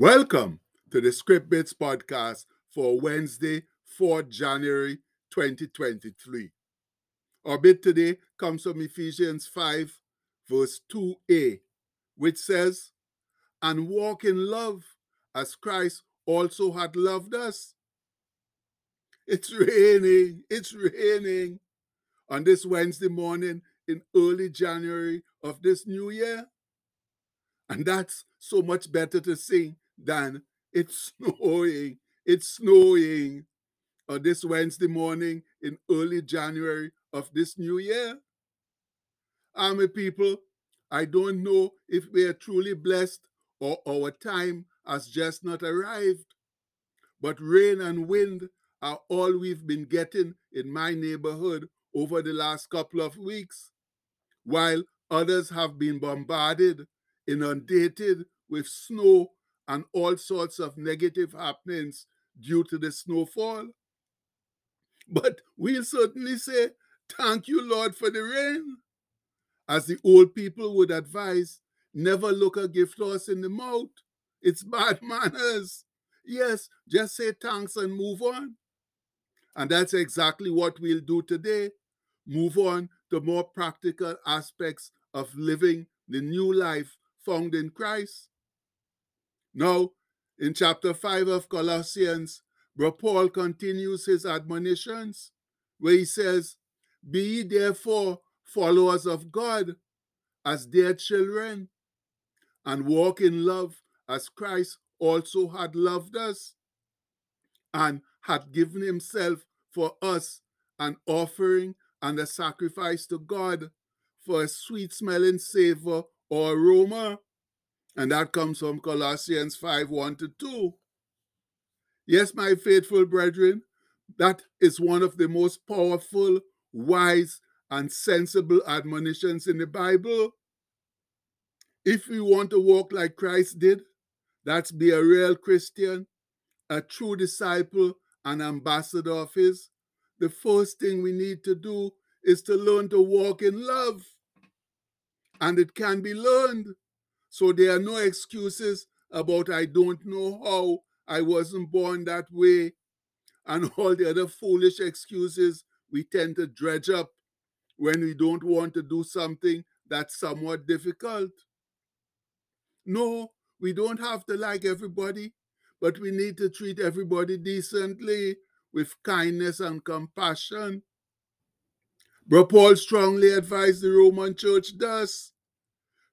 Welcome to the Script Bits podcast for Wednesday, 4th January 2023. Our bit today comes from Ephesians 5, verse 2a, which says, And walk in love as Christ also had loved us. It's raining, it's raining on this Wednesday morning in early January of this new year. And that's so much better to sing than it's snowing. It's snowing on this Wednesday morning in early January of this new year. Army people, I don't know if we are truly blessed or our time has just not arrived. But rain and wind are all we've been getting in my neighborhood over the last couple of weeks, while others have been bombarded, inundated with snow and all sorts of negative happenings due to the snowfall. But we'll certainly say, Thank you, Lord, for the rain. As the old people would advise, never look a gift horse in the mouth. It's bad manners. Yes, just say thanks and move on. And that's exactly what we'll do today. Move on to more practical aspects of living the new life found in Christ. Now, in chapter 5 of Colossians, where Paul continues his admonitions, where he says, Be ye therefore followers of God as dear children, and walk in love as Christ also had loved us, and had given himself for us an offering and a sacrifice to God for a sweet smelling savor or aroma. And that comes from Colossians 5 1 to 2. Yes, my faithful brethren, that is one of the most powerful, wise, and sensible admonitions in the Bible. If we want to walk like Christ did, that's be a real Christian, a true disciple, an ambassador of His, the first thing we need to do is to learn to walk in love. And it can be learned. So there are no excuses about I don't know how, I wasn't born that way, and all the other foolish excuses we tend to dredge up when we don't want to do something that's somewhat difficult. No, we don't have to like everybody, but we need to treat everybody decently with kindness and compassion. But Paul strongly advised the Roman church thus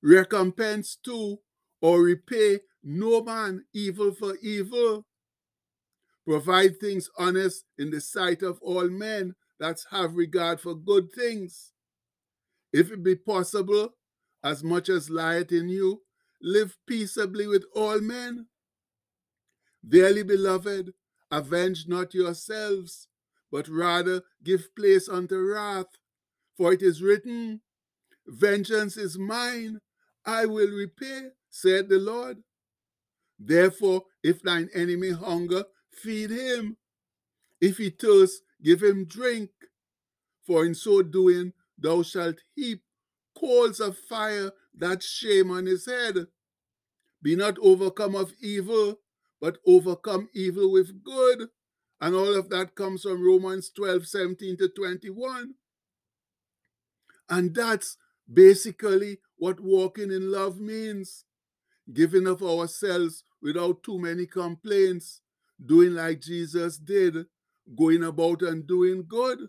recompense to or repay no man evil for evil. Provide things honest in the sight of all men that have regard for good things. If it be possible, as much as lieth in you, live peaceably with all men. Dearly beloved, avenge not yourselves, but rather give place unto wrath. For it is written, Vengeance is mine, I will repay, said the Lord. Therefore, if thine enemy hunger, feed him. If he thirst, give him drink. For in so doing, thou shalt heap coals of fire that shame on his head. Be not overcome of evil, but overcome evil with good. And all of that comes from Romans 12, 17 to 21. And that's basically what walking in love means giving of ourselves without too many complaints, doing like Jesus did, going about and doing good.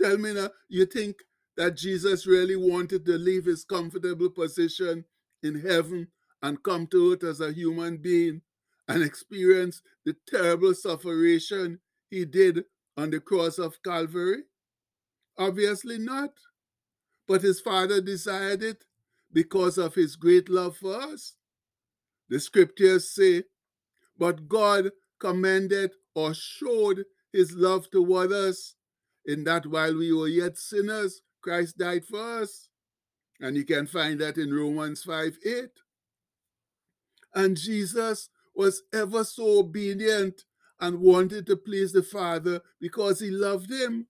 Tell me now, you think that Jesus really wanted to leave his comfortable position in heaven and come to earth as a human being and experience the terrible suffering he did on the cross of Calvary? Obviously not. But his father desired it because of his great love for us. The scriptures say, But God commended or showed his love toward us in that while we were yet sinners, Christ died for us. And you can find that in Romans 5 8. And Jesus was ever so obedient and wanted to please the Father because he loved him.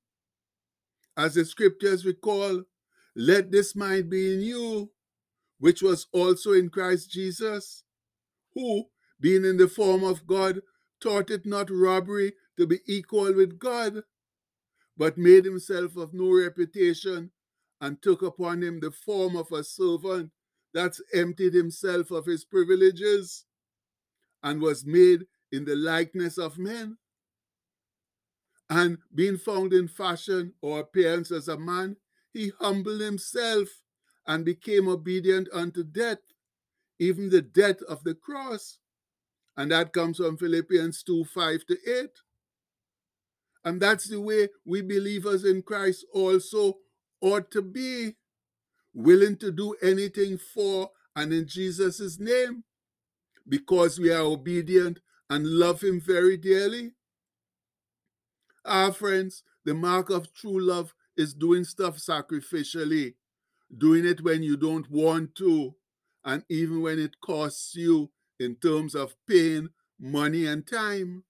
As the scriptures recall, let this mind be in you, which was also in Christ Jesus, who, being in the form of God, thought it not robbery to be equal with God, but made himself of no reputation and took upon him the form of a servant that's emptied himself of his privileges and was made in the likeness of men. And being found in fashion or appearance as a man, he humbled himself and became obedient unto death, even the death of the cross. And that comes from Philippians 2 5 to 8. And that's the way we believers in Christ also ought to be willing to do anything for and in Jesus' name because we are obedient and love Him very dearly. Our friends, the mark of true love is doing stuff sacrificially, doing it when you don't want to, and even when it costs you in terms of pain, money, and time.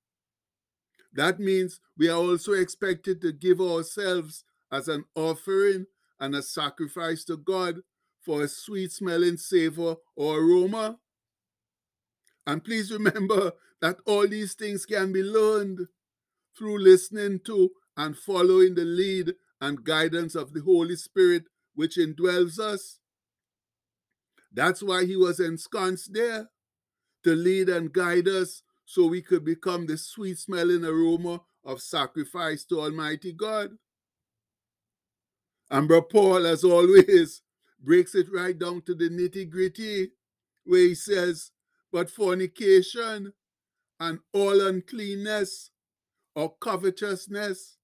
That means we are also expected to give ourselves as an offering and a sacrifice to God for a sweet smelling savor or aroma. And please remember that all these things can be learned through listening to and following the lead and guidance of the Holy Spirit, which indwells us. That's why he was ensconced there to lead and guide us so we could become the sweet smelling aroma of sacrifice to Almighty God. And Brother Paul, as always, breaks it right down to the nitty gritty, where he says, But fornication and all uncleanness or covetousness,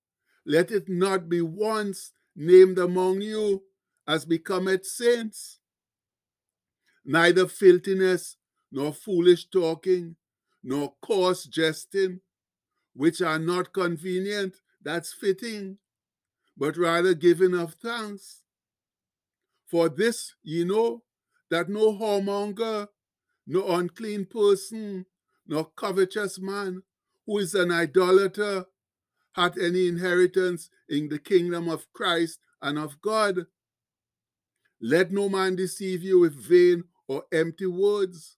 let it not be once named among you as becometh saints. Neither filthiness, nor foolish talking, nor coarse jesting, which are not convenient, that's fitting, but rather giving of thanks. For this ye know that no whoremonger, no unclean person, nor covetous man, who is an idolater, hath any inheritance in the kingdom of Christ and of God. Let no man deceive you with vain or empty words.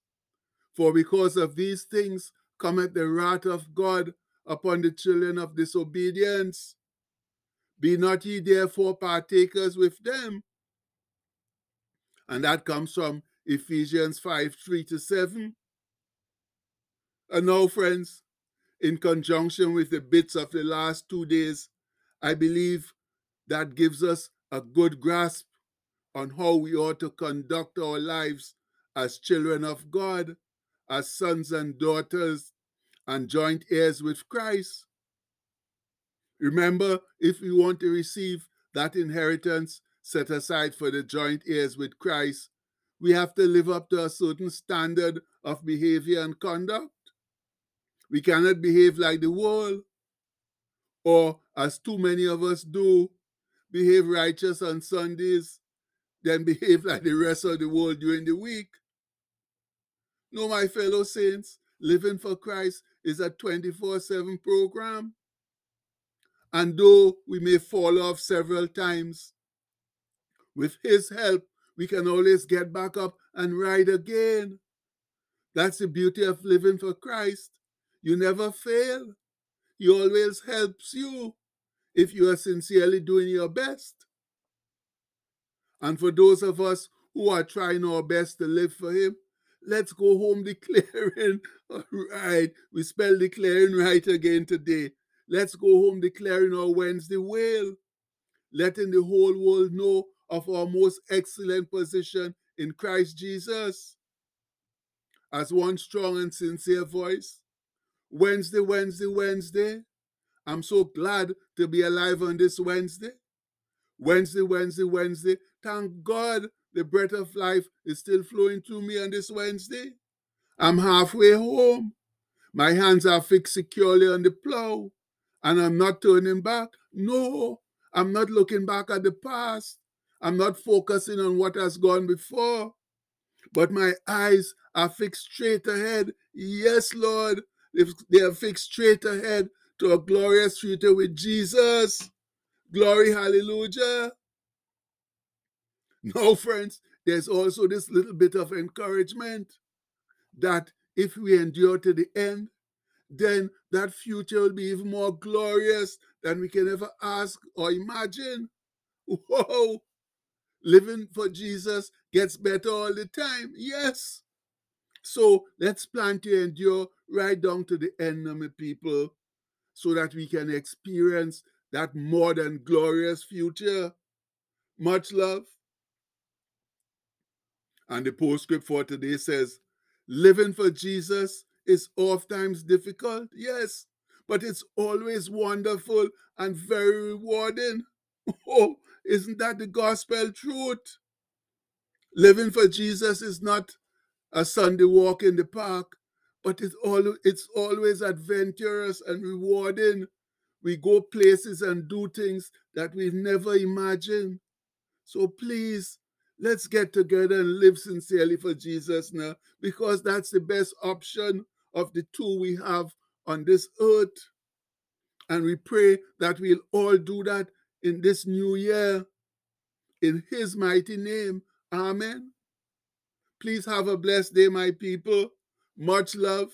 For because of these things cometh the wrath of God upon the children of disobedience. Be not ye therefore partakers with them. And that comes from Ephesians 5 3 to 7. And now, friends, in conjunction with the bits of the last two days, I believe that gives us a good grasp on how we ought to conduct our lives as children of God, as sons and daughters, and joint heirs with Christ. Remember, if we want to receive that inheritance set aside for the joint heirs with Christ, we have to live up to a certain standard of behavior and conduct. We cannot behave like the world, or as too many of us do, behave righteous on Sundays, then behave like the rest of the world during the week. No, my fellow saints, living for Christ is a 24 7 program. And though we may fall off several times, with His help, we can always get back up and ride again. That's the beauty of living for Christ. You never fail. He always helps you if you are sincerely doing your best. And for those of us who are trying our best to live for Him, let's go home declaring. All right, we spell declaring right again today. Let's go home declaring our Wednesday wail, letting the whole world know of our most excellent position in Christ Jesus. As one strong and sincere voice, Wednesday, Wednesday, Wednesday. I'm so glad to be alive on this Wednesday. Wednesday, Wednesday, Wednesday. Thank God the breath of life is still flowing through me on this Wednesday. I'm halfway home. My hands are fixed securely on the plow, and I'm not turning back. No, I'm not looking back at the past. I'm not focusing on what has gone before, but my eyes are fixed straight ahead. Yes, Lord, they are fixed straight ahead to a glorious future with Jesus. Glory, hallelujah. Now, friends, there's also this little bit of encouragement that if we endure to the end, then that future will be even more glorious than we can ever ask or imagine. Whoa! Living for Jesus gets better all the time. Yes. So let's plan to endure right down to the end, my people, so that we can experience that more than glorious future. Much love. And the postscript for today says, living for Jesus is oftentimes difficult, yes, but it's always wonderful and very rewarding. Oh, isn't that the gospel truth? Living for Jesus is not a Sunday walk in the park, but it's, all, it's always adventurous and rewarding. We go places and do things that we've never imagined. So please, let's get together and live sincerely for Jesus now, because that's the best option of the two we have on this earth. And we pray that we'll all do that in this new year. In his mighty name. Amen. Please have a blessed day, my people. Much love.